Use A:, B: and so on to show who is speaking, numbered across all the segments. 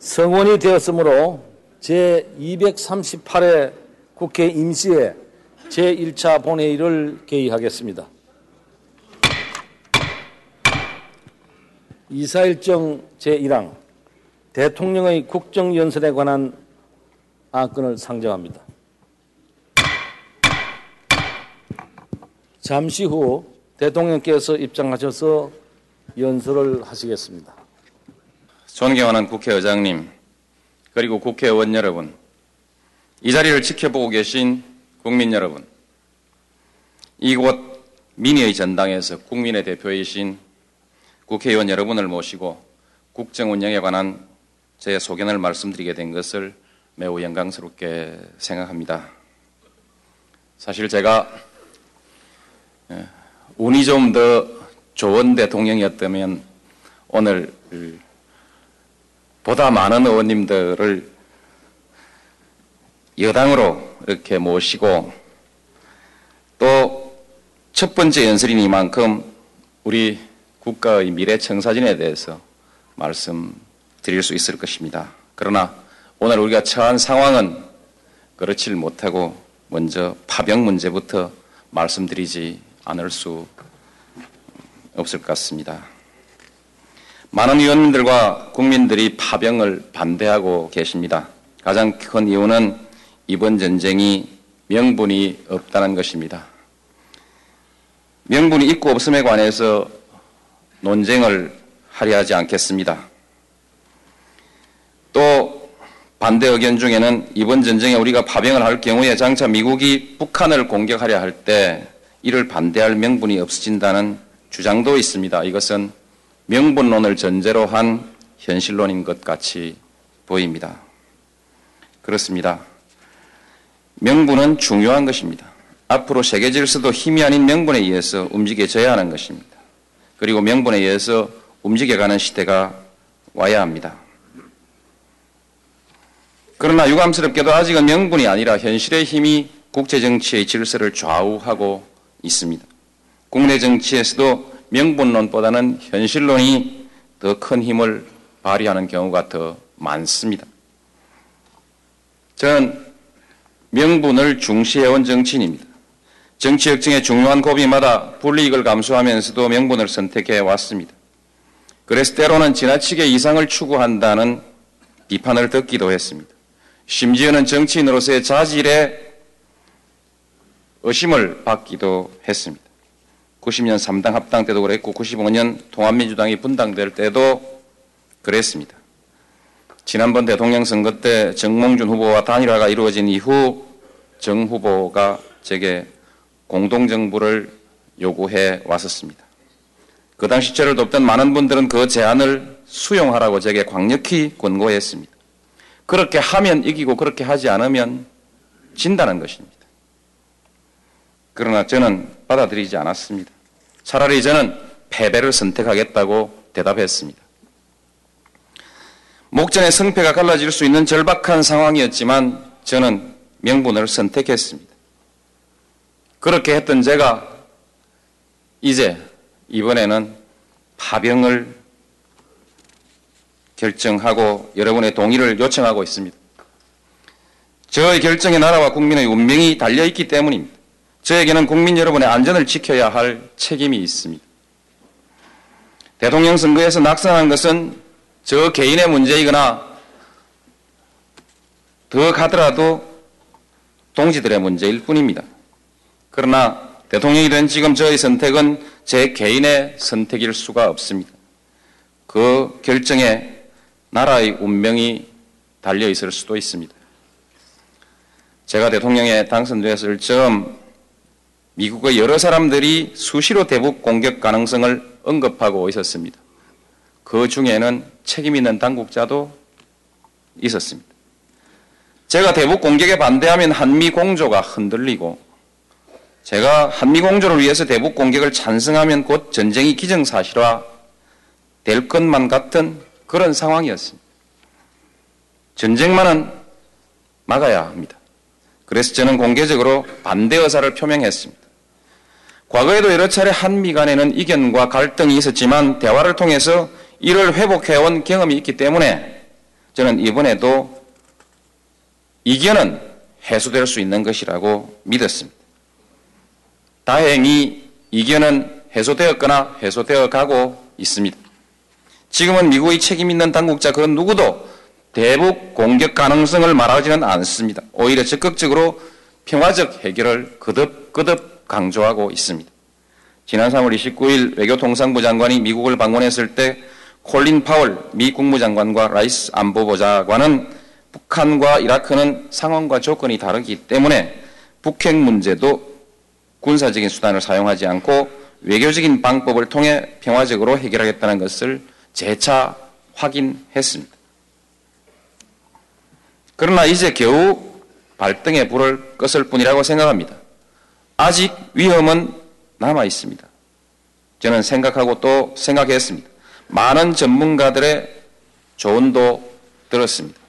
A: 성원이 되었으므로 제238회 국회 임시회 제1차 본회의를 개의하겠습니다. 이사일정 제1항 대통령의 국정연설에 관한 안건을 상정합니다. 잠시 후 대통령께서 입장하셔서 연설을 하시겠습니다.
B: 존경하는 국회의장님, 그리고 국회의원 여러분, 이 자리를 지켜보고 계신 국민 여러분, 이곳 민의의 전당에서 국민의 대표이신 국회의원 여러분을 모시고 국정 운영에 관한 제 소견을 말씀드리게 된 것을 매우 영광스럽게 생각합니다. 사실 제가 예, 운이 좀 더 좋은 대통령이었다면 오늘 보다 많은 의원님들을 여당으로 이렇게 모시고 또 첫 번째 연설이니만큼 우리 국가의 미래 청사진에 대해서 말씀드릴 수 있을 것입니다. 그러나 오늘 우리가 처한 상황은 그렇지 못하고 먼저 파병 문제부터 말씀드리지 않을 수 없을 것 같습니다. 많은 의원님들과 국민들이 파병을 반대하고 계십니다. 가장 큰 이유는 이번 전쟁이 명분이 없다는 것입니다. 명분이 있고 없음에 관해서 논쟁을 하려 하지 않겠습니다. 또 반대 의견 중에는 이번 전쟁에 우리가 파병을 할 경우에 장차 미국이 북한을 공격하려 할 때 이를 반대할 명분이 없어진다는 주장도 있습니다. 이것은 명분론을 전제로 한 현실론인 것 같이 보입니다. 그렇습니다. 명분은 중요한 것입니다. 앞으로 세계 질서도 힘이 아닌 명분에 의해서 움직여져야 하는 것입니다. 그리고 명분에 의해서 움직여가는 시대가 와야 합니다. 그러나 유감스럽게도 아직은 명분이 아니라 현실의 힘이 국제정치의 질서를 좌우하고 있습니다. 국내 정치에서도 명분론보다는 현실론이 더 큰 힘을 발휘하는 경우가 더 많습니다. 저는 명분을 중시해온 정치인입니다. 정치 역정의 중요한 고비마다 불이익을 감수하면서도 명분을 선택해 왔습니다. 그래서 때로는 지나치게 이상을 추구한다는 비판을 듣기도 했습니다. 심지어는 정치인으로서의 자질에 의심을 받기도 했습니다. 90년 3당 합당 때도 그랬고 95년 통합민주당이 분당될 때도 그랬습니다. 지난번 대통령 선거 때 정몽준 후보와 단일화가 이루어진 이후 정 후보가 제게 공동정부를 요구해 왔었습니다. 그 당시 저를 돕던 많은 분들은 그 제안을 수용하라고 제게 강력히 권고했습니다. 그렇게 하면 이기고 그렇게 하지 않으면 진다는 것입니다. 그러나 저는 받아들이지 않았습니다. 차라리 저는 패배를 선택하겠다고 대답했습니다. 목전의 성패가 갈라질 수 있는 절박한 상황이었지만 저는 명분을 선택했습니다. 그렇게 했던 제가 이제 이번에는 파병을 결정하고 여러분의 동의를 요청하고 있습니다. 저의 결정에 나라와 국민의 운명이 달려있기 때문입니다. 저에게는 국민 여러분의 안전을 지켜야 할 책임이 있습니다. 대통령 선거에서 낙선한 것은 저 개인의 문제이거나 더 가더라도 동지들의 문제일 뿐입니다. 그러나 대통령이 된 지금 저의 선택은 제 개인의 선택일 수가 없습니다. 그 결정에 나라의 운명이 달려 있을 수도 있습니다. 제가 대통령에 당선되었을 즈음 미국의 여러 사람들이 수시로 대북 공격 가능성을 언급하고 있었습니다. 그 중에는 책임 있는 당국자도 있었습니다. 제가 대북 공격에 반대하면 한미 공조가 흔들리고 제가 한미 공조를 위해서 대북 공격을 찬성하면 곧 전쟁이 기정사실화 될 것만 같은 그런 상황이었습니다. 전쟁만은 막아야 합니다. 그래서 저는 공개적으로 반대 의사를 표명했습니다. 과거에도 여러 차례 한미 간에는 이견과 갈등이 있었지만 대화를 통해서 이를 회복해온 경험이 있기 때문에 저는 이번에도 이견은 해소될 수 있는 것이라고 믿었습니다. 다행히 이견은 해소되었거나 해소되어 가고 있습니다. 지금은 미국의 책임 있는 당국자 그 누구도 대북 공격 가능성을 말하지는 않습니다. 오히려 적극적으로 평화적 해결을 거듭거듭 강조하고 있습니다. 지난 3월 29일 외교통상부 장관이 미국을 방문했을 때 콜린 파월 미 국무장관과 라이스 안보보좌관은 북한과 이라크는 상황과 조건이 다르기 때문에 북핵 문제도 군사적인 수단을 사용하지 않고 외교적인 방법을 통해 평화적으로 해결하겠다는 것을 재차 확인했습니다. 그러나 이제 겨우 발등에 불을 껐을 뿐이라고 생각합니다. 아직 위험은 남아 있습니다. 저는 생각하고 또 생각했습니다. 많은 전문가들의 조언도 들었습니다.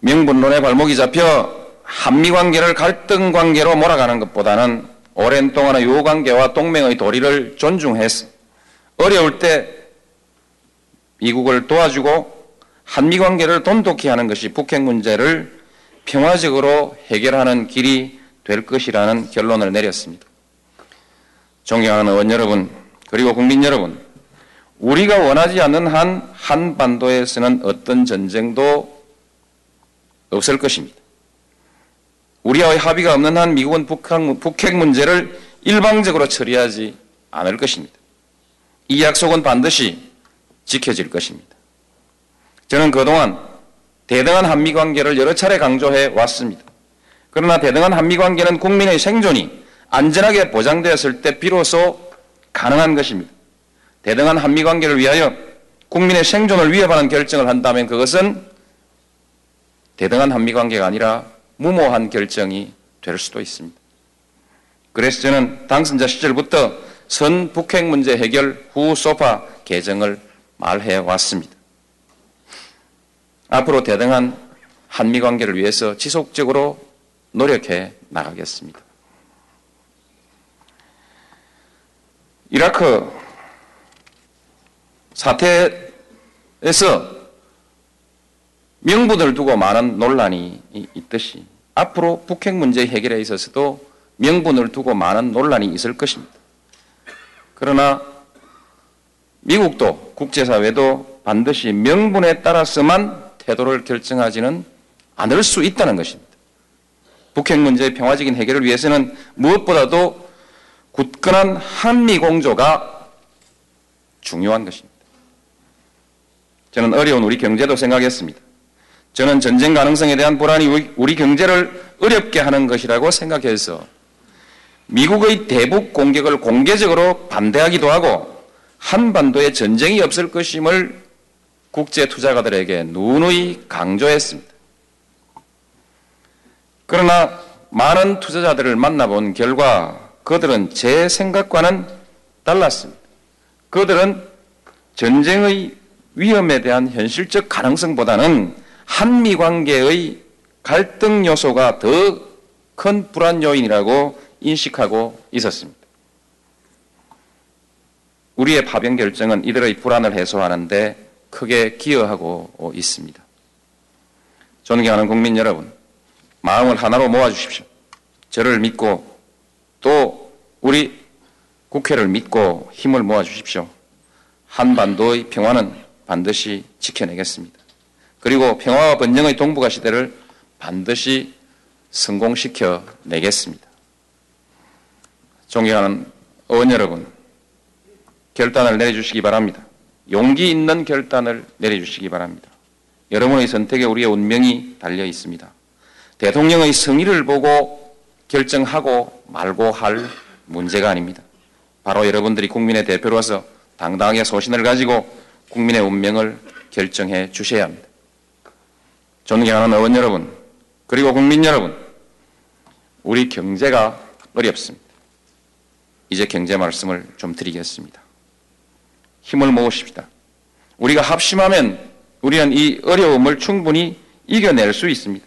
B: 명분론의 발목이 잡혀 한미 관계를 갈등 관계로 몰아가는 것보다는 오랜 동안의 요 관계와 동맹의 도리를 존중해서 어려울 때 미국을 도와주고 한미 관계를 돈독히 하는 것이 북핵 문제를 평화적으로 해결하는 길이 될 것이라는 결론을 내렸습니다. 존경하는 의원 여러분, 그리고 국민 여러분, 우리가 원하지 않는 한 한반도에서는 어떤 전쟁도 없을 것입니다. 우리와의 합의가 없는 한 미국은 북핵 문제를 일방적으로 처리하지 않을 것입니다. 이 약속은 반드시 지켜질 것입니다. 저는 그동안 대등한 한미 관계를 여러 차례 강조해 왔습니다. 그러나 대등한 한미 관계는 국민의 생존이 안전하게 보장되었을 때 비로소 가능한 것입니다. 대등한 한미 관계를 위하여 국민의 생존을 위협하는 결정을 한다면 그것은 대등한 한미 관계가 아니라 무모한 결정이 될 수도 있습니다. 그래서 저는 당선자 시절부터 선 북핵 문제 해결 후 소파 개정을 말해 왔습니다. 앞으로 대등한 한미 관계를 위해서 지속적으로 노력해 나가겠습니다. 이라크 사태에서 명분을 두고 많은 논란이 있듯이 앞으로 북핵 문제 해결에 있어서도 명분을 두고 많은 논란이 있을 것입니다. 그러나 미국도 국제사회도 반드시 명분에 따라서만 태도를 결정하지는 않을 수 있다는 것입니다. 북핵 문제의 평화적인 해결을 위해서는 무엇보다도 굳건한 한미 공조가 중요한 것입니다. 저는 어려운 우리 경제도 생각했습니다. 저는 전쟁 가능성에 대한 불안이 우리 경제를 어렵게 하는 것이라고 생각해서 미국의 대북 공격을 공개적으로 반대하기도 하고 한반도에 전쟁이 없을 것임을 국제 투자가들에게 누누이 강조했습니다. 그러나 많은 투자자들을 만나본 결과 그들은 제 생각과는 달랐습니다. 그들은 전쟁의 위험에 대한 현실적 가능성보다는 한미 관계의 갈등 요소가 더 큰 불안 요인이라고 인식하고 있었습니다. 우리의 파병 결정은 이들의 불안을 해소하는데 크게 기여하고 있습니다. 존경하는 국민 여러분, 마음을 하나로 모아주십시오. 저를 믿고 또 우리 국회를 믿고 힘을 모아주십시오. 한반도의 평화는 반드시 지켜내겠습니다. 그리고 평화와 번영의 동북아 시대를 반드시 성공시켜 내겠습니다. 존경하는 의원 여러분, 결단을 내려주시기 바랍니다. 용기 있는 결단을 내려주시기 바랍니다. 여러분의 선택에 우리의 운명이 달려 있습니다. 대통령의 성의를 보고 결정하고 말고 할 문제가 아닙니다. 바로 여러분들이 국민의 대표로서 당당하게 소신을 가지고 국민의 운명을 결정해 주셔야 합니다. 존경하는 의원 여러분, 그리고 국민 여러분, 우리 경제가 어렵습니다. 이제 경제 말씀을 좀 드리겠습니다. 힘을 모으십시다. 우리가 합심하면 우리는 이 어려움을 충분히 이겨낼 수 있습니다.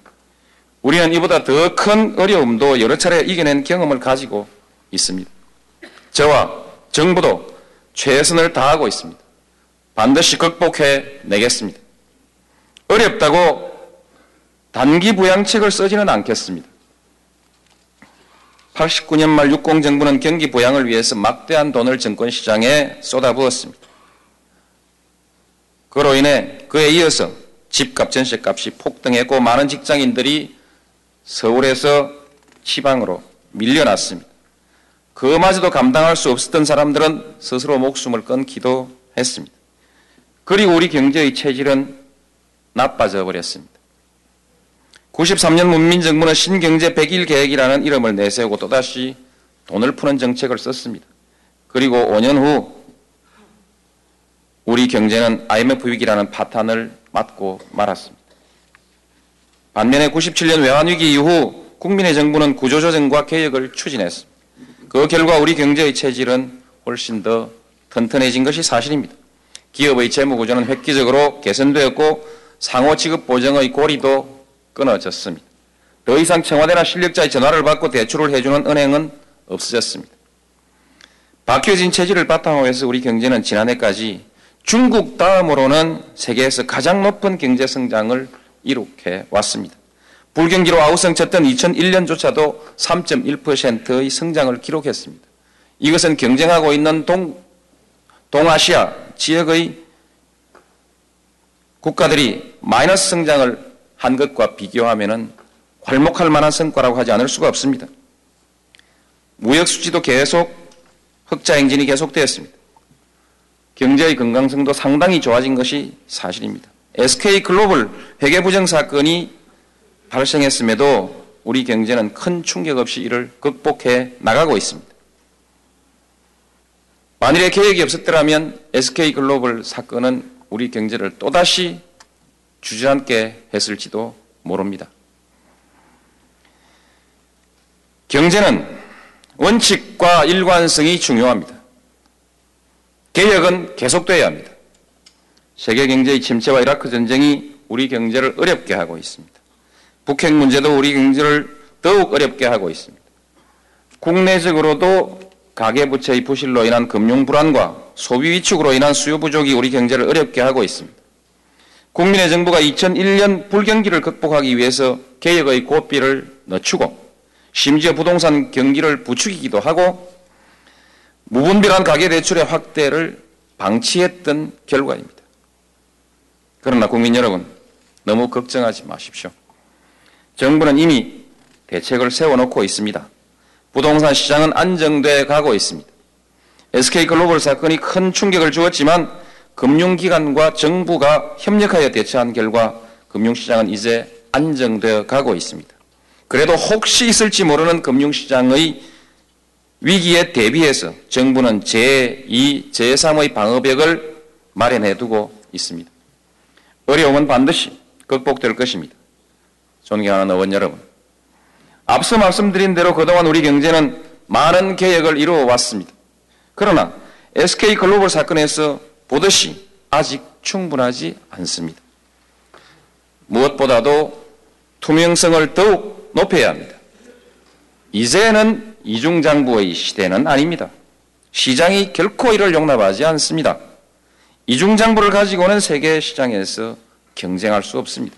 B: 우리는 이보다 더 큰 어려움도 여러 차례 이겨낸 경험을 가지고 있습니다. 저와 정부도 최선을 다하고 있습니다. 반드시 극복해 내겠습니다. 어렵다고 단기 부양책을 쓰지는 않겠습니다. 89년 말 육공정부는 경기 부양을 위해서 막대한 돈을 정권시장에 쏟아부었습니다. 그로 인해 그에 이어서 집값, 전세값이 폭등했고 많은 직장인들이 서울에서 지방으로 밀려났습니다. 그마저도 감당할 수 없었던 사람들은 스스로 목숨을 끊기도 했습니다. 그리고 우리 경제의 체질은 나빠져 버렸습니다. 93년 문민정부는 신경제 100일 계획이라는 이름을 내세우고 또다시 돈을 푸는 정책을 썼습니다. 그리고 5년 후 우리 경제는 IMF 위기라는 파탄을 맞고 말았습니다. 반면에 97년 외환위기 이후 국민의 정부는 구조조정과 개혁을 추진했습니다. 그 결과 우리 경제의 체질은 훨씬 더 튼튼해진 것이 사실입니다. 기업의 재무구조는 획기적으로 개선되었고 상호 지급 보정의 고리도 끊어졌습니다. 더 이상 청와대나 실력자의 전화를 받고 대출을 해주는 은행은 없어졌습니다. 바뀌어진 체질을 바탕으로 해서 우리 경제는 지난해까지 중국 다음으로는 세계에서 가장 높은 경제 성장을 이룩해 왔습니다. 불경기로 아우성쳤던 2001년조차도 3.1%의 성장을 기록했습니다. 이것은 경쟁하고 있는 동, 동아시아 지역의 국가들이 마이너스 성장을 한 것과 비교하면 괄목할 만한 성과라고 하지 않을 수가 없습니다. 무역 수지도 계속 흑자 행진이 계속되었습니다. 경제의 건강성도 상당히 좋아진 것이 사실입니다. SK 글로벌 회계 부정 사건이 발생했음에도 우리 경제는 큰 충격 없이 이를 극복해 나가고 있습니다. 만일에 계획이 없었더라면 SK 글로벌 사건은 우리 경제를 또다시 주저앉게 했을지도 모릅니다. 경제는 원칙과 일관성이 중요합니다. 개혁은 계속돼야 합니다. 세계 경제의 침체와 이라크 전쟁이 우리 경제를 어렵게 하고 있습니다. 북핵 문제도 우리 경제를 더욱 어렵게 하고 있습니다. 국내적으로도 가계부채의 부실로 인한 금융 불안과 소비 위축으로 인한 수요 부족이 우리 경제를 어렵게 하고 있습니다. 국민의 정부가 2001년 불경기를 극복하기 위해서 개혁의 고삐를 늦추고 심지어 부동산 경기를 부추기기도 하고 무분별한 가계대출의 확대를 방치했던 결과입니다. 그러나 국민 여러분, 너무 걱정하지 마십시오. 정부는 이미 대책을 세워놓고 있습니다. 부동산 시장은 안정돼 가고 있습니다. SK 글로벌 사건이 큰 충격을 주었지만 금융기관과 정부가 협력하여 대처한 결과 금융시장은 이제 안정되어 가고 있습니다. 그래도 혹시 있을지 모르는 금융시장의 위기에 대비해서 정부는 제2, 제3의 방어벽을 마련해 두고 있습니다. 어려움은 반드시 극복될 것입니다. 존경하는 의원 여러분. 앞서 말씀드린 대로 그동안 우리 경제는 많은 개혁을 이루어 왔습니다. 그러나 SK 글로벌 사건에서 보듯이 아직 충분하지 않습니다. 무엇보다도 투명성을 더욱 높여야 합니다. 이제는 이중장부의 시대는 아닙니다. 시장이 결코 이를 용납하지 않습니다. 이중장부를 가지고는 세계 시장에서 경쟁할 수 없습니다.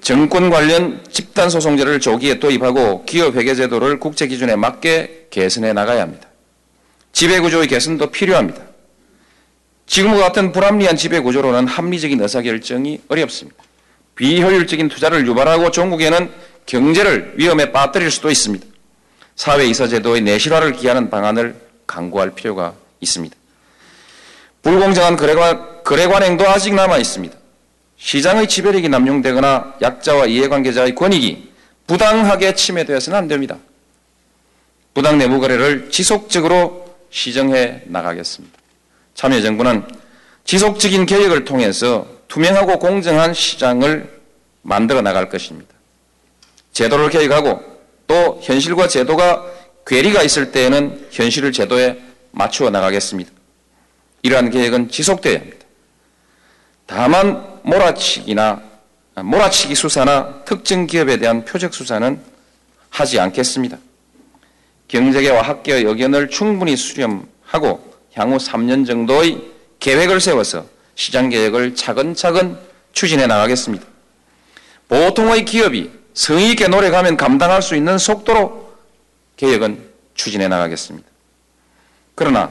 B: 정권 관련 집단 소송제를 조기에 도입하고 기업 회계 제도를 국제 기준에 맞게 개선해 나가야 합니다. 지배 구조의 개선도 필요합니다. 지금과 같은 불합리한 지배 구조로는 합리적인 의사결정이 어렵습니다. 비효율적인 투자를 유발하고 종국에는 경제를 위험에 빠뜨릴 수도 있습니다. 사회 이사 제도의 내실화를 기하는 방안을 강구할 필요가 있습니다. 불공정한 거래관, 거래관 행도 아직 남아 있습니다. 시장의 지배력이 남용되거나 약자와 이해관계자의 권익이 부당하게 침해되어서는 안 됩니다. 부당 내부 거래를 지속적으로 시정해 나가겠습니다. 참여정부는 지속적인 개혁을 통해서 투명하고 공정한 시장을 만들어 나갈 것입니다. 제도를 개혁하고 또 현실과 제도가 괴리가 있을 때에는 현실을 제도에 맞추어 나가겠습니다. 이러한 계획은 지속되어야 합니다. 다만 몰아치기나 몰아치기 수사나 특정 기업에 대한 표적 수사는 하지 않겠습니다. 경제계와 학계의 의견을 충분히 수렴하고 향후 3년 정도의 계획을 세워서 시장 개혁을 차근차근 추진해 나가겠습니다. 보통의 기업이 성의 있게 노력하면 감당할 수 있는 속도로 개혁은 추진해 나가겠습니다. 그러나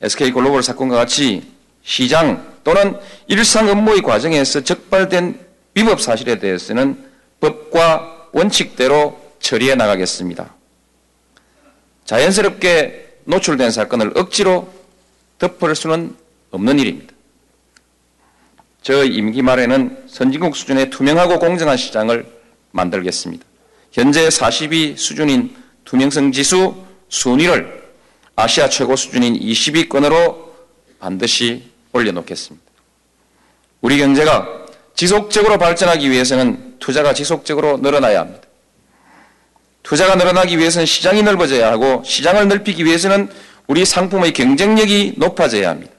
B: SK글로벌 사건과 같이 시장 또는 일상 업무의 과정에서 적발된 위법 사실에 대해서는 법과 원칙대로 처리해 나가겠습니다. 자연스럽게 노출된 사건을 억지로 덮을 수는 없는 일입니다. 저 임기 말에는 선진국 수준의 투명하고 공정한 시장을 만들겠습니다. 현재 42 수준인 투명성 지수 순위를 아시아 최고 수준인 20위권으로 반드시 올려놓겠습니다. 우리 경제가 지속적으로 발전하기 위해서는 투자가 지속적으로 늘어나야 합니다. 투자가 늘어나기 위해서는 시장이 넓어져야 하고 시장을 넓히기 위해서는 우리 상품의 경쟁력이 높아져야 합니다.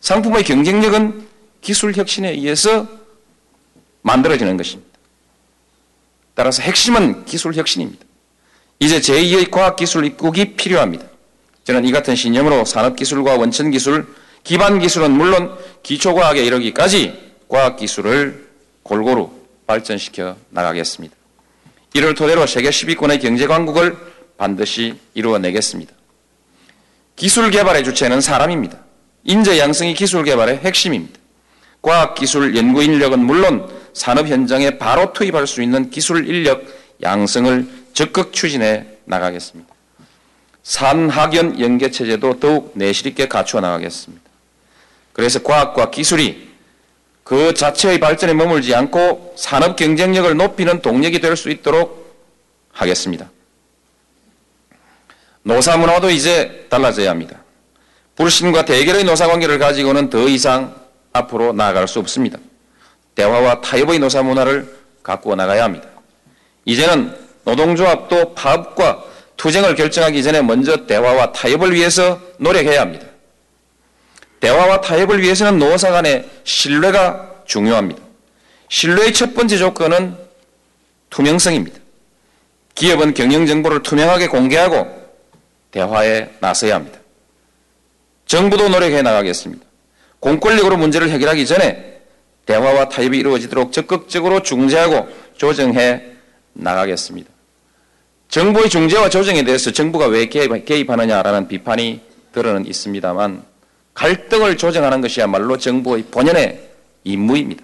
B: 상품의 경쟁력은 기술 혁신에 의해서 만들어지는 것입니다. 따라서 핵심은 기술 혁신입니다. 이제 제2의 과학기술 입국이 필요합니다. 저는 이 같은 신념으로 산업기술과 원천기술, 기반기술은 물론 기초과학에 이르기까지 과학기술을 골고루 발전시켜 나가겠습니다. 이를 토대로 세계 10위권의 경제강국을 반드시 이루어내겠습니다. 기술 개발의 주체는 사람입니다. 인재 양성이 기술 개발의 핵심입니다. 과학기술 연구 인력은 물론 산업 현장에 바로 투입할 수 있는 기술 인력 양성을 적극 추진해 나가겠습니다. 산학연 연계체제도 더욱 내실 있게 갖추어 나가겠습니다. 그래서 과학과 기술이 그 자체의 발전에 머물지 않고 산업 경쟁력을 높이는 동력이 될 수 있도록 하겠습니다. 노사 문화도 이제 달라져야 합니다. 불신과 대결의 노사 관계를 가지고는 더 이상 앞으로 나아갈 수 없습니다. 대화와 타협의 노사 문화를 가꾸어 나가야 합니다. 이제는 노동조합도 파업과 투쟁을 결정하기 전에 먼저 대화와 타협을 위해서 노력해야 합니다. 대화와 타협을 위해서는 노사 간의 신뢰가 중요합니다. 신뢰의 첫 번째 조건은 투명성입니다. 기업은 경영 정보를 투명하게 공개하고 대화에 나서야 합니다. 정부도 노력해 나가겠습니다. 공권력으로 문제를 해결하기 전에 대화와 타협이 이루어지도록 적극적으로 중재하고 조정해 나가겠습니다. 정부의 중재와 조정에 대해서 정부가 왜 개입하느냐라는 비판이 들어는 있습니다만 갈등을 조정하는 것이야말로 정부의 본연의 임무입니다.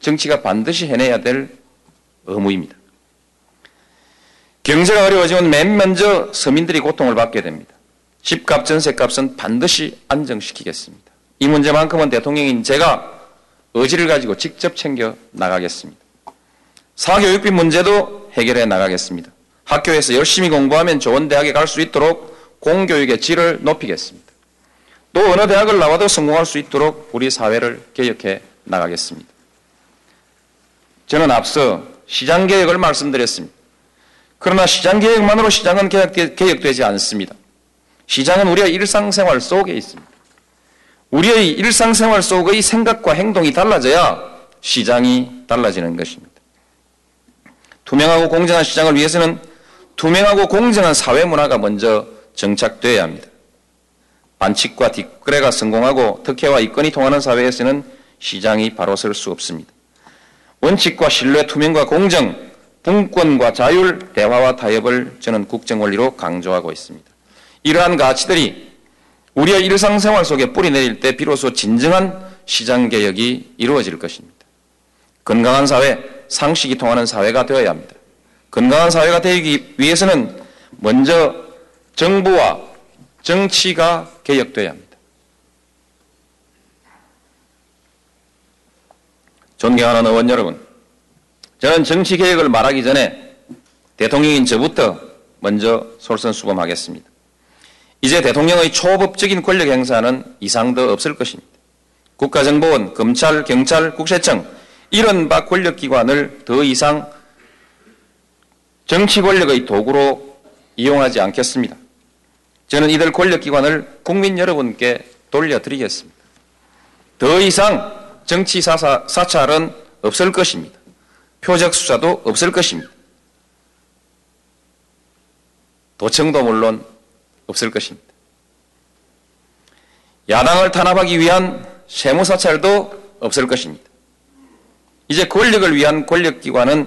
B: 정치가 반드시 해내야 될 의무입니다. 경제가 어려워지면 맨 먼저 서민들이 고통을 받게 됩니다. 집값, 전세값은 반드시 안정시키겠습니다. 이 문제만큼은 대통령인 제가 의지를 가지고 직접 챙겨 나가겠습니다. 사교육비 문제도 해결해 나가겠습니다. 학교에서 열심히 공부하면 좋은 대학에 갈 수 있도록 공교육의 질을 높이겠습니다. 또 어느 대학을 나와도 성공할 수 있도록 우리 사회를 개혁해 나가겠습니다. 저는 앞서 시장개혁을 말씀드렸습니다. 그러나 시장개혁만으로 시장은 개혁되지 않습니다. 시장은 우리의 일상생활 속에 있습니다. 우리의 일상생활 속의 생각과 행동이 달라져야 시장이 달라지는 것입니다. 투명하고 공정한 시장을 위해서는 투명하고 공정한 사회 문화가 먼저 정착되어야 합니다. 반칙과 뒷거래가 성공하고 특혜와 이권이 통하는 사회에서는 시장이 바로 설 수 없습니다. 원칙과 신뢰, 투명과 공정, 분권과 자율, 대화와 타협을 저는 국정 원리로 강조하고 있습니다. 이러한 가치들이 우리의 일상생활 속에 뿌리 내릴 때 비로소 진정한 시장 개혁이 이루어질 것입니다. 건강한 사회, 상식이 통하는 사회가 되어야 합니다. 건강한 사회가 되기 위해서는 먼저 정부와 정치가 개혁되어야 합니다. 존경하는 의원 여러분, 저는 정치 개혁을 말하기 전에 대통령인 저부터 먼저 솔선수범하겠습니다. 이제 대통령의 초법적인 권력 행사는 이상 도 없을 것입니다. 국가정보원, 검찰, 경찰, 국세청 이런 바 권력기관을 더 이상 정치 권력의 도구로 이용하지 않겠습니다. 저는 이들 권력기관을 국민 여러분께 돌려드리겠습니다. 더 이상 정치 사사, 사찰은 없을 것입니다. 표적 수사도 없을 것입니다. 도청도 물론 없을 것입니다. 야당을 탄압하기 위한 세무사찰도 없을 것입니다. 이제 권력을 위한 권력기관은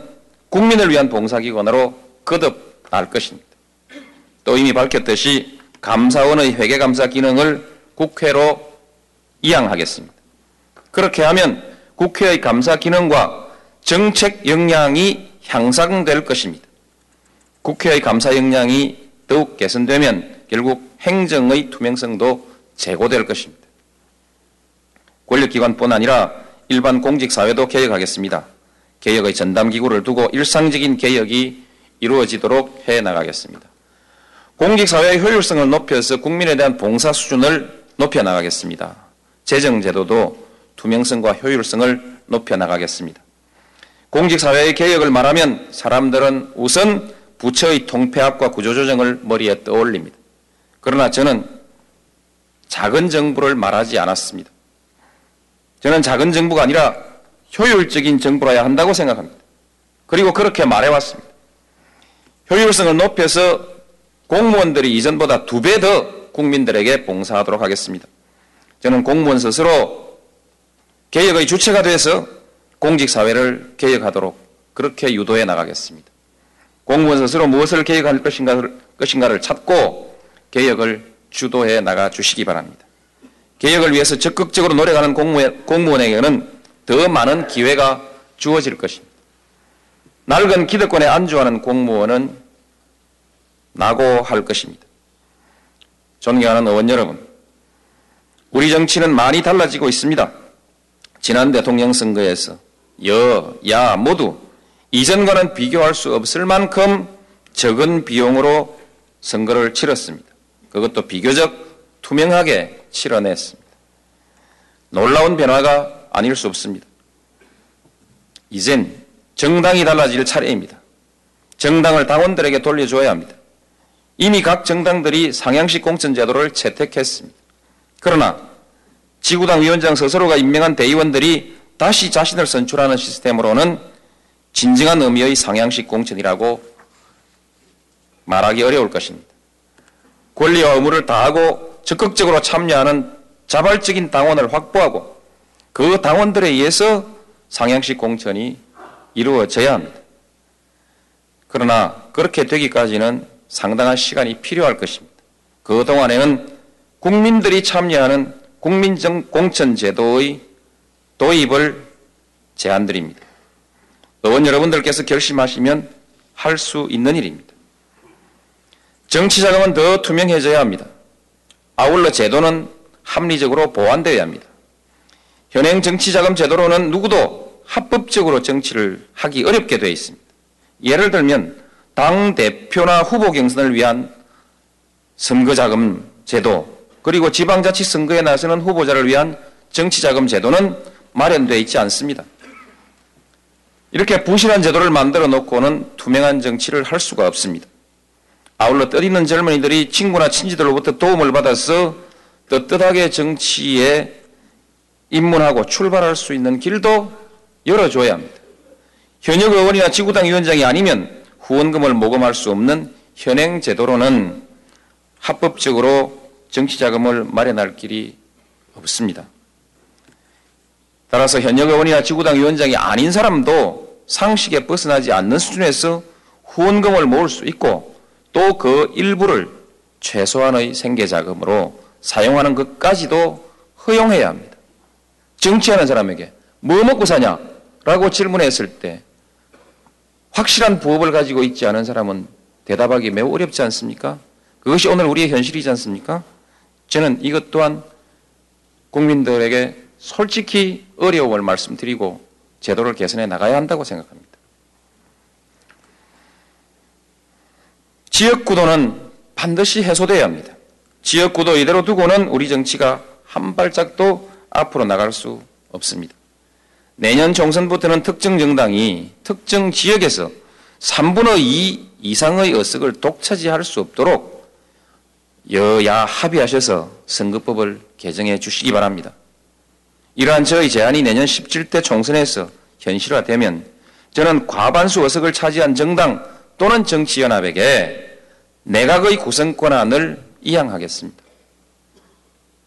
B: 국민을 위한 봉사기관으로 거듭날 것입니다. 또 이미 밝혔듯이 감사원의 회계감사 기능을 국회로 이양하겠습니다. 그렇게 하면 국회의 감사 기능과 정책 역량이 향상될 것입니다. 국회의 감사 역량이 더욱 개선되면 결국 행정의 투명성도 제고될 것입니다. 권력기관뿐 아니라 일반 공직사회도 개혁하겠습니다. 개혁의 전담기구를 두고 일상적인 개혁이 이루어지도록 해 나가겠습니다. 공직사회의 효율성을 높여서 국민에 대한 봉사 수준을 높여 나가겠습니다. 재정제도도 투명성과 효율성을 높여 나가겠습니다. 공직사회의 개혁을 말하면 사람들은 우선 부처의 통폐합과 구조조정을 머리에 떠올립니다. 그러나 저는 작은 정부를 말하지 않았습니다. 저는 작은 정부가 아니라 효율적인 정부라야 한다고 생각합니다. 그리고 그렇게 말해왔습니다. 효율성을 높여서 공무원들이 이전보다 두 배 더 국민들에게 봉사하도록 하겠습니다. 저는 공무원 스스로 개혁의 주체가 돼서 공직사회를 개혁하도록 그렇게 유도해 나가겠습니다. 공무원 스스로 무엇을 개혁할 것인가를, 것인가를 찾고 개혁을 주도해 나가 주시기 바랍니다. 개혁을 위해서 적극적으로 노력하는 공무원, 에게는더 많은 기회가 주어질 것입니다. 낡은 기득권에 안주하는 공무원은 낙오할 것입니다. 존경하는 의원 여러분, 우리 정치는 많이 달라지고 있습니다. 지난 대통령 선거에서 여, 야 모두 이전과는 비교할 수 없을 만큼 적은 비용으로 선거를 치렀습니다. 그것도 비교적 투명하게 치러냈습니다. 놀라운 변화가 아닐 수 없습니다. 이젠 정당이 달라질 차례입니다. 정당을 당원들에게 돌려줘야 합니다. 이미 각 정당들이 상향식 공천 제도를 채택했습니다. 그러나 지구당 위원장 스스로가 임명한 대의원들이 다시 자신을 선출하는 시스템으로는 진정한 의미의 상향식 공천이라고 말하기 어려울 것입니다. 권리와 의무를 다하고 적극적으로 참여하는 자발적인 당원을 확보하고 그 당원들에 의해서 상향식 공천이 이루어져야 합니다. 그러나 그렇게 되기까지는 상당한 시간이 필요할 것입니다. 그동안에는 국민들이 참여하는 국민정 공천 제도의 도입을 제안드립니다. 의원 여러분들께서 결심하시면 할 수 있는 일입니다. 정치 자금은 더 투명해져야 합니다. 아울러 제도는 합리적으로 보완되어야 합니다. 현행 정치 자금 제도로는 누구도 합법적으로 정치를 하기 어렵게 되어 있습니다. 예를 들면 당 대표나 후보 경선을 위한 선거 자금 제도 그리고 지방자치 선거에 나서는 후보자를 위한 정치 자금 제도는 마련되어 있지 않습니다. 이렇게 부실한 제도를 만들어 놓고는 투명한 정치를 할 수가 없습니다. 아울러 뜻있는 젊은이들이 친구나 친지들로부터 도움을 받아서 떳떳하게 정치에 입문하고 출발할 수 있는 길도 열어줘야 합니다. 현역 의원이나 지구당 위원장이 아니면 후원금을 모금할 수 없는 현행 제도로는 합법적으로 정치 자금을 마련할 길이 없습니다. 따라서 현역 의원이나 지구당 위원장이 아닌 사람도 상식에 벗어나지 않는 수준에서 후원금을 모을 수 있고 또 그 일부를 최소한의 생계자금으로 사용하는 것까지도 허용해야 합니다. 정치하는 사람에게 뭐 먹고 사냐? 라고 질문했을 때 확실한 부업을 가지고 있지 않은 사람은 대답하기 매우 어렵지 않습니까? 그것이 오늘 우리의 현실이지 않습니까? 저는 이것 또한 국민들에게 솔직히 어려움을 말씀드리고 제도를 개선해 나가야 한다고 생각합니다. 지역구도는 반드시 해소돼야 합니다. 지역구도 이대로 두고는 우리 정치가 한 발짝도 앞으로 나갈 수 없습니다. 내년 총선부터는 특정 정당이 특정 지역에서 3분의 2 이상의 의석을 독차지할 수 없도록 여야 합의하셔서 선거법을 개정해 주시기 바랍니다. 이러한 저의 제안이 내년 17대 총선에서 현실화되면 저는 과반수 의석을 차지한 정당 또는 정치연합에게 내각의 구성 권한을 이양하겠습니다.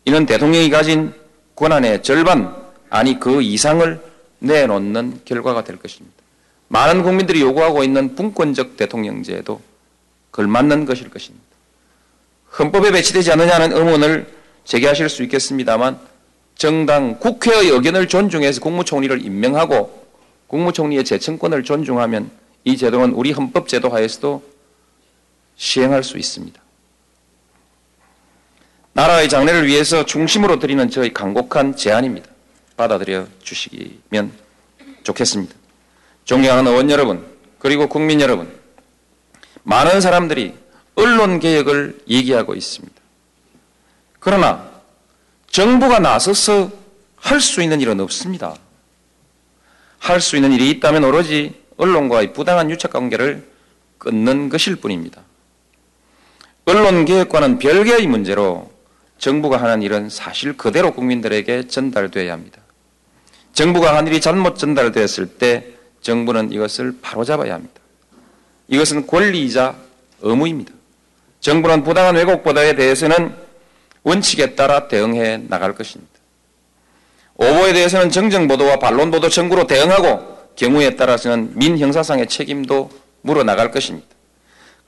B: 이는 대통령이 가진 권한의 절반, 아니 그 이상을 내놓는 결과가 될 것입니다. 많은 국민들이 요구하고 있는 분권적 대통령제도 걸맞는 것일 것입니다. 헌법에 배치되지 않느냐는 의문을 제기하실 수 있겠습니다만 정당 국회의 의견을 존중해서 국무총리를 임명하고 국무총리의 재청권을 존중하면 이 제도는 우리 헌법 제도 하에서도 시행할 수 있습니다. 나라의 장래를 위해서 중심으로 드리는 저희 간곡한 제안입니다. 받아들여 주시면 좋겠습니다. 존경하는 의원 여러분, 그리고 국민 여러분, 많은 사람들이 언론 개혁을 얘기하고 있습니다. 그러나 정부가 나서서 할 수 있는 일은 없습니다. 할 수 있는 일이 있다면 오로지 언론과의 부당한 유착 관계를 끊는 것일 뿐입니다. 언론 개혁과는 별개의 문제로 정부가 하는 일은 사실 그대로 국민들에게 전달되어야 합니다. 정부가 한 일이 잘못 전달되었을 때 정부는 이것을 바로잡아야 합니다. 이것은 권리이자 의무입니다. 정부는 부당한 왜곡 보도에 대해서는 원칙에 따라 대응해 나갈 것입니다. 오보에 대해서는 정정보도와 반론보도 청구로 대응하고 경우에 따라서는 민형사상의 책임도 물어나갈 것입니다.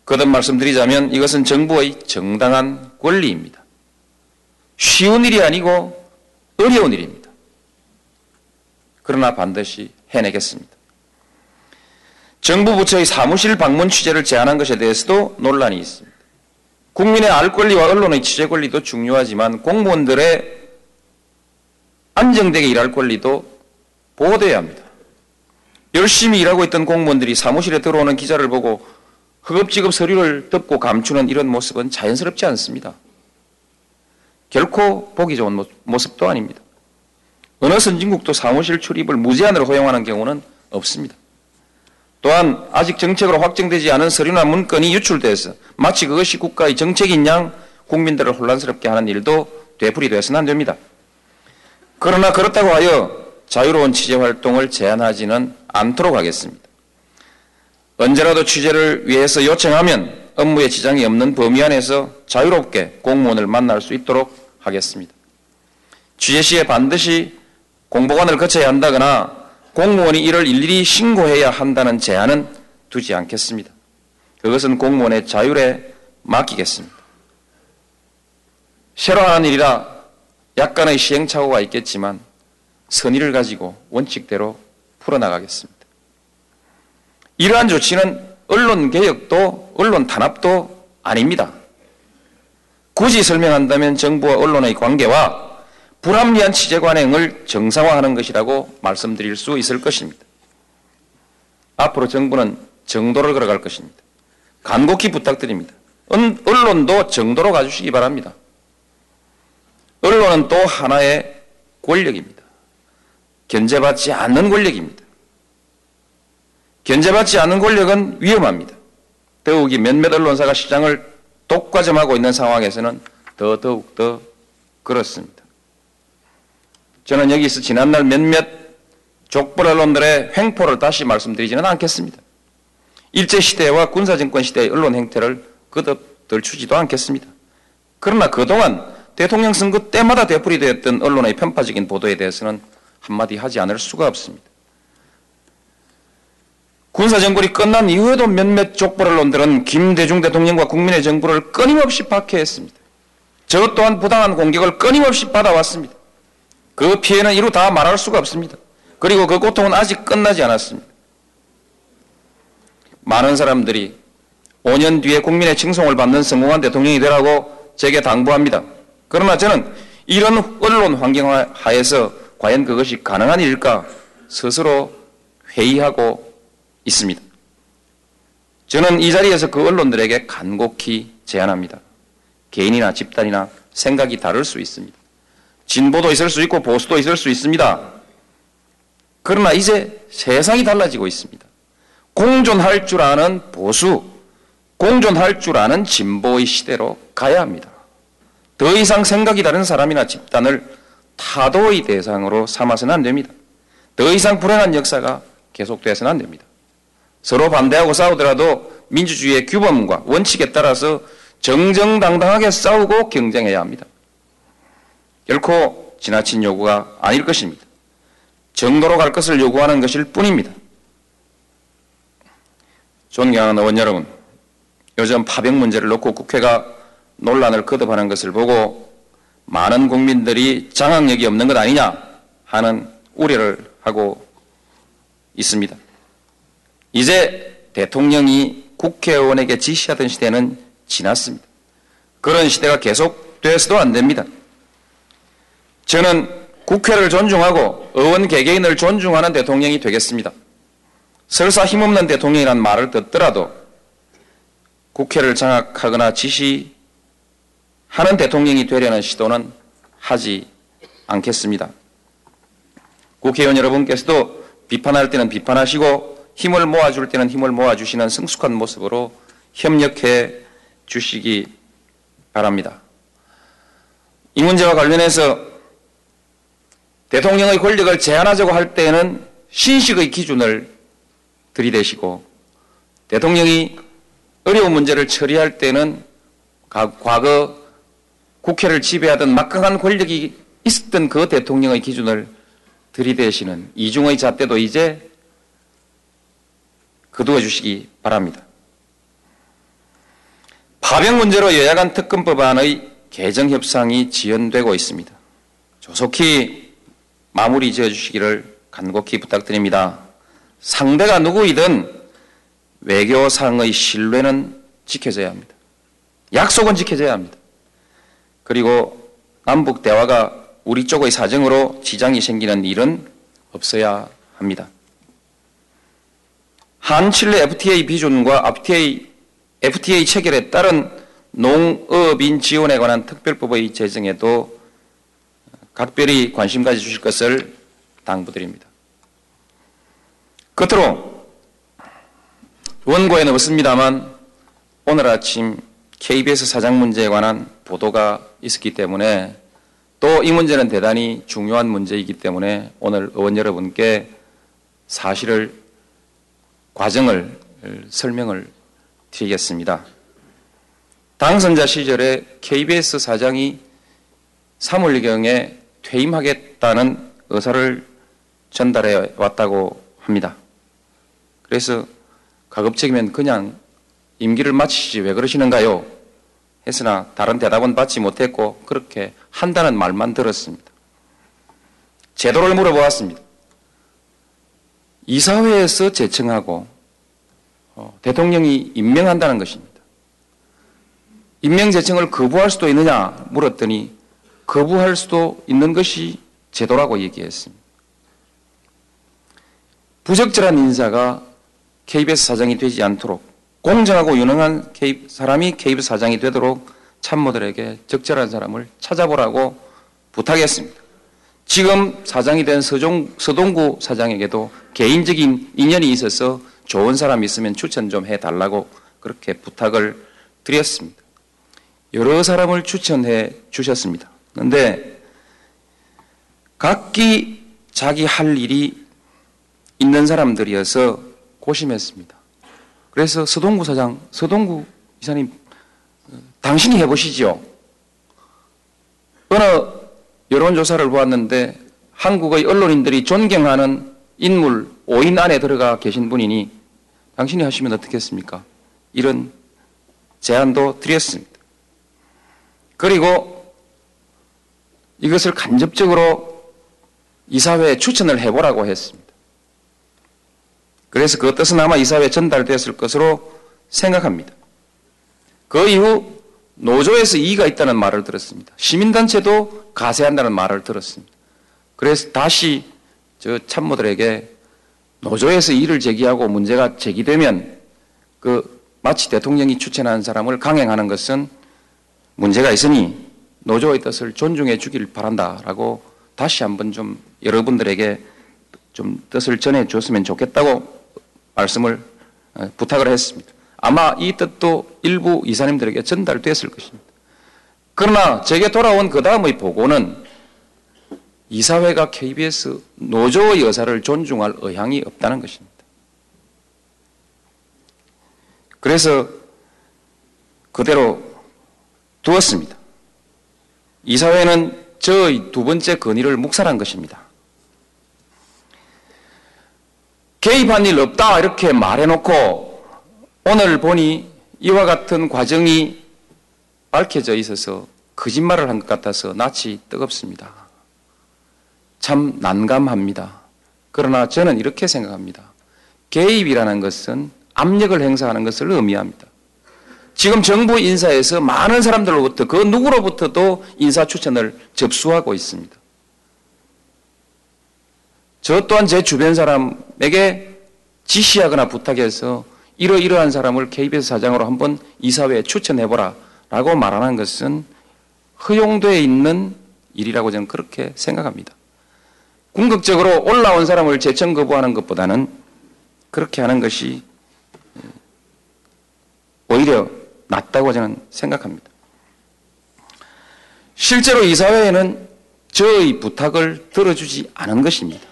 B: 거듭 말씀드리자면 이것은 정부의 정당한 권리입니다. 쉬운 일이 아니고 어려운 일입니다. 그러나 반드시 해내겠습니다. 정부 부처의 사무실 방문 취재를 제한한 것에 대해서도 논란이 있습니다. 국민의 알 권리와 언론의 취재 권리도 중요하지만 공무원들의 안정되게 일할 권리도 보호되어야 합니다. 열심히 일하고 있던 공무원들이 사무실에 들어오는 기자를 보고 허겁지겁 서류를 덮고 감추는 이런 모습은 자연스럽지 않습니다. 결코 보기 좋은 모습도 아닙니다. 어느 선진국도 사무실 출입을 무제한으로 허용하는 경우는 없습니다. 또한 아직 정책으로 확정되지 않은 서류나 문건이 유출돼서 마치 그것이 국가의 정책인 양 국민들을 혼란스럽게 하는 일도 되풀이되어서는 안 됩니다. 그러나 그렇다고 하여 자유로운 취재 활동을 제한하지는 않도록 하겠습니다. 언제라도 취재를 위해서 요청하면 업무에 지장이 없는 범위 안에서 자유롭게 공무원을 만날 수 있도록 하겠습니다. 취재 시에 반드시 공보관을 거쳐야 한다거나 공무원이 이를 일일이 신고해야 한다는 제한은 두지 않겠습니다. 그것은 공무원의 자율에 맡기겠습니다. 새로 하는 일이라 약간의 시행착오가 있겠지만 선의를 가지고 원칙대로 풀어나가겠습니다. 이러한 조치는 언론 개혁도 언론 탄압도 아닙니다. 굳이 설명한다면 정부와 언론의 관계와 불합리한 취재 관행을 정상화하는 것이라고 말씀드릴 수 있을 것입니다. 앞으로 정부는 정도를 걸어갈 것입니다. 간곡히 부탁드립니다. 언론도 정도로 가주시기 바랍니다. 언론은 또 하나의 권력입니다. 견제받지 않는 권력입니다. 견제받지 않는 권력은 위험합니다. 더욱이 몇몇 언론사가 시장을 독과점하고 있는 상황에서는 더 더욱 더 그렇습니다. 저는 여기서 지난날 몇몇 족벌 언론들의 횡포를 다시 말씀드리지는 않겠습니다. 일제시대와 군사정권 시대의 언론 행태를 거듭 덜추지도 않겠습니다. 그러나 그동안 대통령 선거 때마다 되풀이되었던 언론의 편파적인 보도에 대해서는 한마디 하지 않을 수가 없습니다. 군사정권이 끝난 이후에도 몇몇 족벌 언론들은 김대중 대통령과 국민의 정부를 끊임없이 박해했습니다. 저 또한 부당한 공격을 끊임없이 받아왔습니다. 그 피해는 이루 다 말할 수가 없습니다. 그리고 그 고통은 아직 끝나지 않았습니다. 많은 사람들이 5년 뒤에 국민의 칭송을 받는 성공한 대통령이 되라고 제게 당부합니다. 그러나 저는 이런 언론 환경 하에서 과연 그것이 가능한 일일까 스스로 회의하고 있습니다. 저는 이 자리에서 그 언론들에게 간곡히 제안합니다. 개인이나 집단이나 생각이 다를 수 있습니다. 진보도 있을 수 있고 보수도 있을 수 있습니다. 그러나 이제 세상이 달라지고 있습니다. 공존할 줄 아는 보수, 공존할 줄 아는 진보의 시대로 가야 합니다. 더 이상 생각이 다른 사람이나 집단을 타도의 대상으로 삼아서는 안 됩니다. 더 이상 불행한 역사가 계속돼서는 안 됩니다. 서로 반대하고 싸우더라도 민주주의의 규범과 원칙에 따라서 정정당당하게 싸우고 경쟁해야 합니다. 결코 지나친 요구가 아닐 것입니다. 정도로 갈 것을 요구하는 것일 뿐입니다. 존경하는 의원 여러분, 요즘 파병 문제를 놓고 국회가 논란을 거듭하는 것을 보고 많은 국민들이 장악력이 없는 것 아니냐 하는 우려를 하고 있습니다. 이제 대통령이 국회의원에게 지시하던 시대는 지났습니다. 그런 시대가 계속돼서도 안 됩니다. 저는 국회를 존중하고 의원 개개인을 존중하는 대통령이 되겠습니다. 설사 힘없는 대통령이란 말을 듣더라도 국회를 장악하거나 지시 하는 대통령이 되려는 시도는 하지 않겠습니다. 국회의원 여러분께서도 비판할 때는 비판하시고 힘을 모아줄 때는 힘을 모아주시는 성숙한 모습으로 협력해 주시기 바랍니다. 이 문제와 관련해서 대통령의 권력을 제한하자고 할 때는 신식의 기준을 들이대시고 대통령이 어려운 문제를 처리할 때는 과거 국회를 지배하던 막강한 권력이 있었던 그 대통령의 기준을 들이대시는 이중의 잣대도 이제 거두어 주시기 바랍니다. 파병 문제로 여야 간 특검법안의 개정 협상이 지연되고 있습니다. 조속히 마무리 지어 주시기를 간곡히 부탁드립니다. 상대가 누구이든 외교상의 신뢰는 지켜져야 합니다. 약속은 지켜져야 합니다. 그리고 남북 대화가 우리 쪽의 사정으로 지장이 생기는 일은 없어야 합니다. 한칠레 FTA 비준과 FTA, FTA 체결에 따른 농업인 지원에 관한 특별법의 제정에도 각별히 관심 가져 주실 것을 당부드립니다. 끝으로 원고에는 없습니다만 오늘 아침 KBS 사장 문제에 관한 보도가 있었기 때문에 또 이 문제는 대단히 중요한 문제이기 때문에 오늘 의원 여러분께 사실을 과정을 설명을 드리겠습니다. 당선자 시절에 KBS 사장이 3월경에 퇴임하겠다는 의사를 전달해 왔다고 합니다. 그래서 가급적이면 그냥 임기를 마치지 왜 그러시는가요? 했으나 다른 대답은 받지 못했고 그렇게 한다는 말만 들었습니다. 제도를 물어보았습니다. 이사회에서 제청하고 어, 대통령이 임명한다는 것입니다. 임명 제청을 거부할 수도 있느냐 물었더니 거부할 수도 있는 것이 제도라고 얘기했습니다. 부적절한 인사가 KBS 사장이 되지 않도록 공정하고 유능한 사람이 KBS 사장이 되도록 참모들에게 적절한 사람을 찾아보라고 부탁했습니다. 지금 사장이 된 서종, 서동구 사장에게도 개인적인 인연이 있어서 좋은 사람 있으면 추천 좀 해달라고 그렇게 부탁을 드렸습니다. 여러 사람을 추천해 주셨습니다. 그런데 각기 자기 할 일이 있는 사람들이어서 고심했습니다. 그래서 서동구 사장, 서동구 이사님, 당신이 해보시죠. 어느 여론조사를 보았는데 한국의 언론인들이 존경하는 인물 5인 안에 들어가 계신 분이니 당신이 하시면 어떻겠습니까? 이런 제안도 드렸습니다. 그리고 이것을 간접적으로 이사회에 추천을 해보라고 했습니다. 그래서 그 뜻은 아마 이사회에 전달됐을 것으로 생각합니다. 그 이후 노조에서 이의가 있다는 말을 들었습니다. 시민단체도 가세한다는 말을 들었습니다. 그래서 다시 저 참모들에게 노조에서 이의를 제기하고 문제가 제기되면 그 마치 대통령이 추천한 사람을 강행하는 것은 문제가 있으니 노조의 뜻을 존중해 주길 바란다라고 다시 한번 좀 여러분들에게 좀 뜻을 전해 줬으면 좋겠다고 말씀을 어, 부탁을 했습니다. 아마 이 뜻도 일부 이사님들에게 전달됐을 것입니다. 그러나 제게 돌아온 그 다음의 보고는 이사회가 KBS 노조의 의사를 존중할 의향이 없다는 것입니다. 그래서 그대로 두었습니다. 이사회는 저의 두 번째 건의를 묵살한 것입니다. 개입한 일 없다 이렇게 말해놓고 오늘 보니 이와 같은 과정이 밝혀져 있어서 거짓말을 한 것 같아서 낯이 뜨겁습니다. 참 난감합니다. 그러나 저는 이렇게 생각합니다. 개입이라는 것은 압력을 행사하는 것을 의미합니다. 지금 정부 인사에서 많은 사람들로부터 그 누구로부터도 인사 추천을 접수하고 있습니다. 저 또한 제 주변 사람에게 지시하거나 부탁해서 이러이러한 사람을 KBS 사장으로 한번 이사회에 추천해보라 라고 말하는 것은 허용되어 있는 일이라고 저는 그렇게 생각합니다. 궁극적으로 올라온 사람을 재청 거부하는 것보다는 그렇게 하는 것이 오히려 낫다고 저는 생각합니다. 실제로 이사회에는 저의 부탁을 들어주지 않은 것입니다.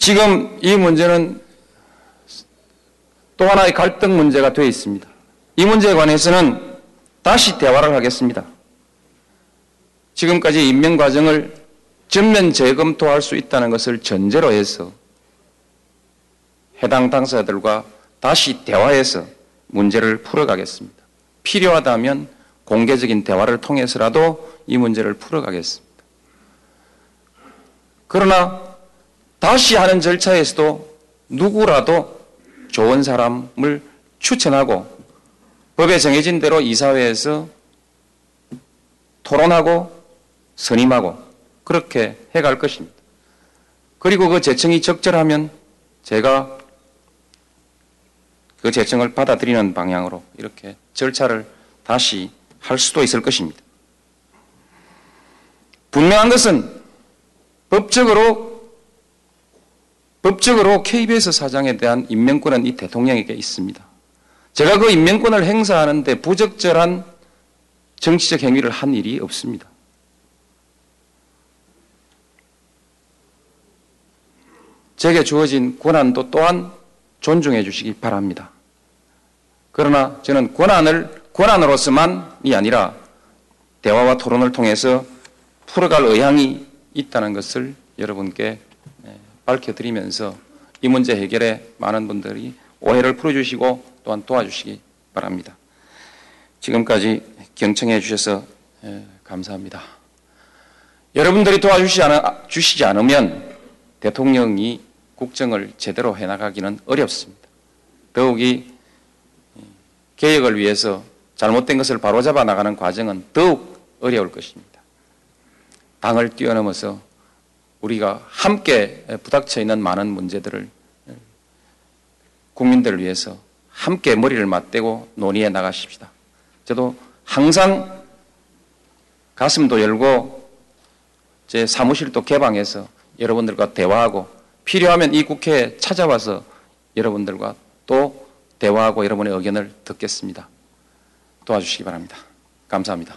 B: 지금 이 문제는 또 하나의 갈등 문제가 되어 있습니다. 이 문제에 관해서는 다시 대화를 하겠습니다. 지금까지 임명 과정을 전면 재검토할 수 있다는 것을 전제로 해서 해당 당사자들과 다시 대화해서 문제를 풀어가겠습니다. 필요하다면 공개적인 대화를 통해서라도 이 문제를 풀어가겠습니다. 그러나 다시 하는 절차에서도 누구라도 좋은 사람을 추천하고 법에 정해진 대로 이사회에서 토론하고 선임하고 그렇게 해갈 것입니다. 그리고 그 재청이 적절하면 제가 그 재청을 받아들이는 방향으로 이렇게 절차를 다시 할 수도 있을 것입니다. 분명한 것은 법적으로 법적으로 KBS 사장에 대한 임명권은 이 대통령에게 있습니다. 제가 그 임명권을 행사하는데 부적절한 정치적 행위를 한 일이 없습니다. 제게 주어진 권한도 또한 존중해 주시기 바랍니다. 그러나 저는 권한을 권한으로서만이 아니라 대화와 토론을 통해서 풀어갈 의향이 있다는 것을 여러분께 밝혀드리면서 이 문제 해결에 많은 분들이 오해를 풀어주시고 또한 도와주시기 바랍니다. 지금까지 경청해 주셔서 감사합니다. 여러분들이 도와주시지 않으면 대통령이 국정을 제대로 해나가기는 어렵습니다. 더욱이 개혁을 위해서 잘못된 것을 바로잡아 나가는 과정은 더욱 어려울 것입니다. 당을 뛰어넘어서 우리가 함께 부닥쳐 있는 많은 문제들을 국민들을 위해서 함께 머리를 맞대고 논의해 나가십시다. 저도 항상 가슴도 열고 제 사무실도 개방해서 여러분들과 대화하고 필요하면 이 국회에 찾아와서 여러분들과 또 대화하고 여러분의 의견을 듣겠습니다. 도와주시기 바랍니다. 감사합니다.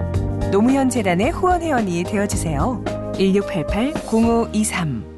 C: 노무현 재단의 후원 회원이 되어 주세요. 1688 0523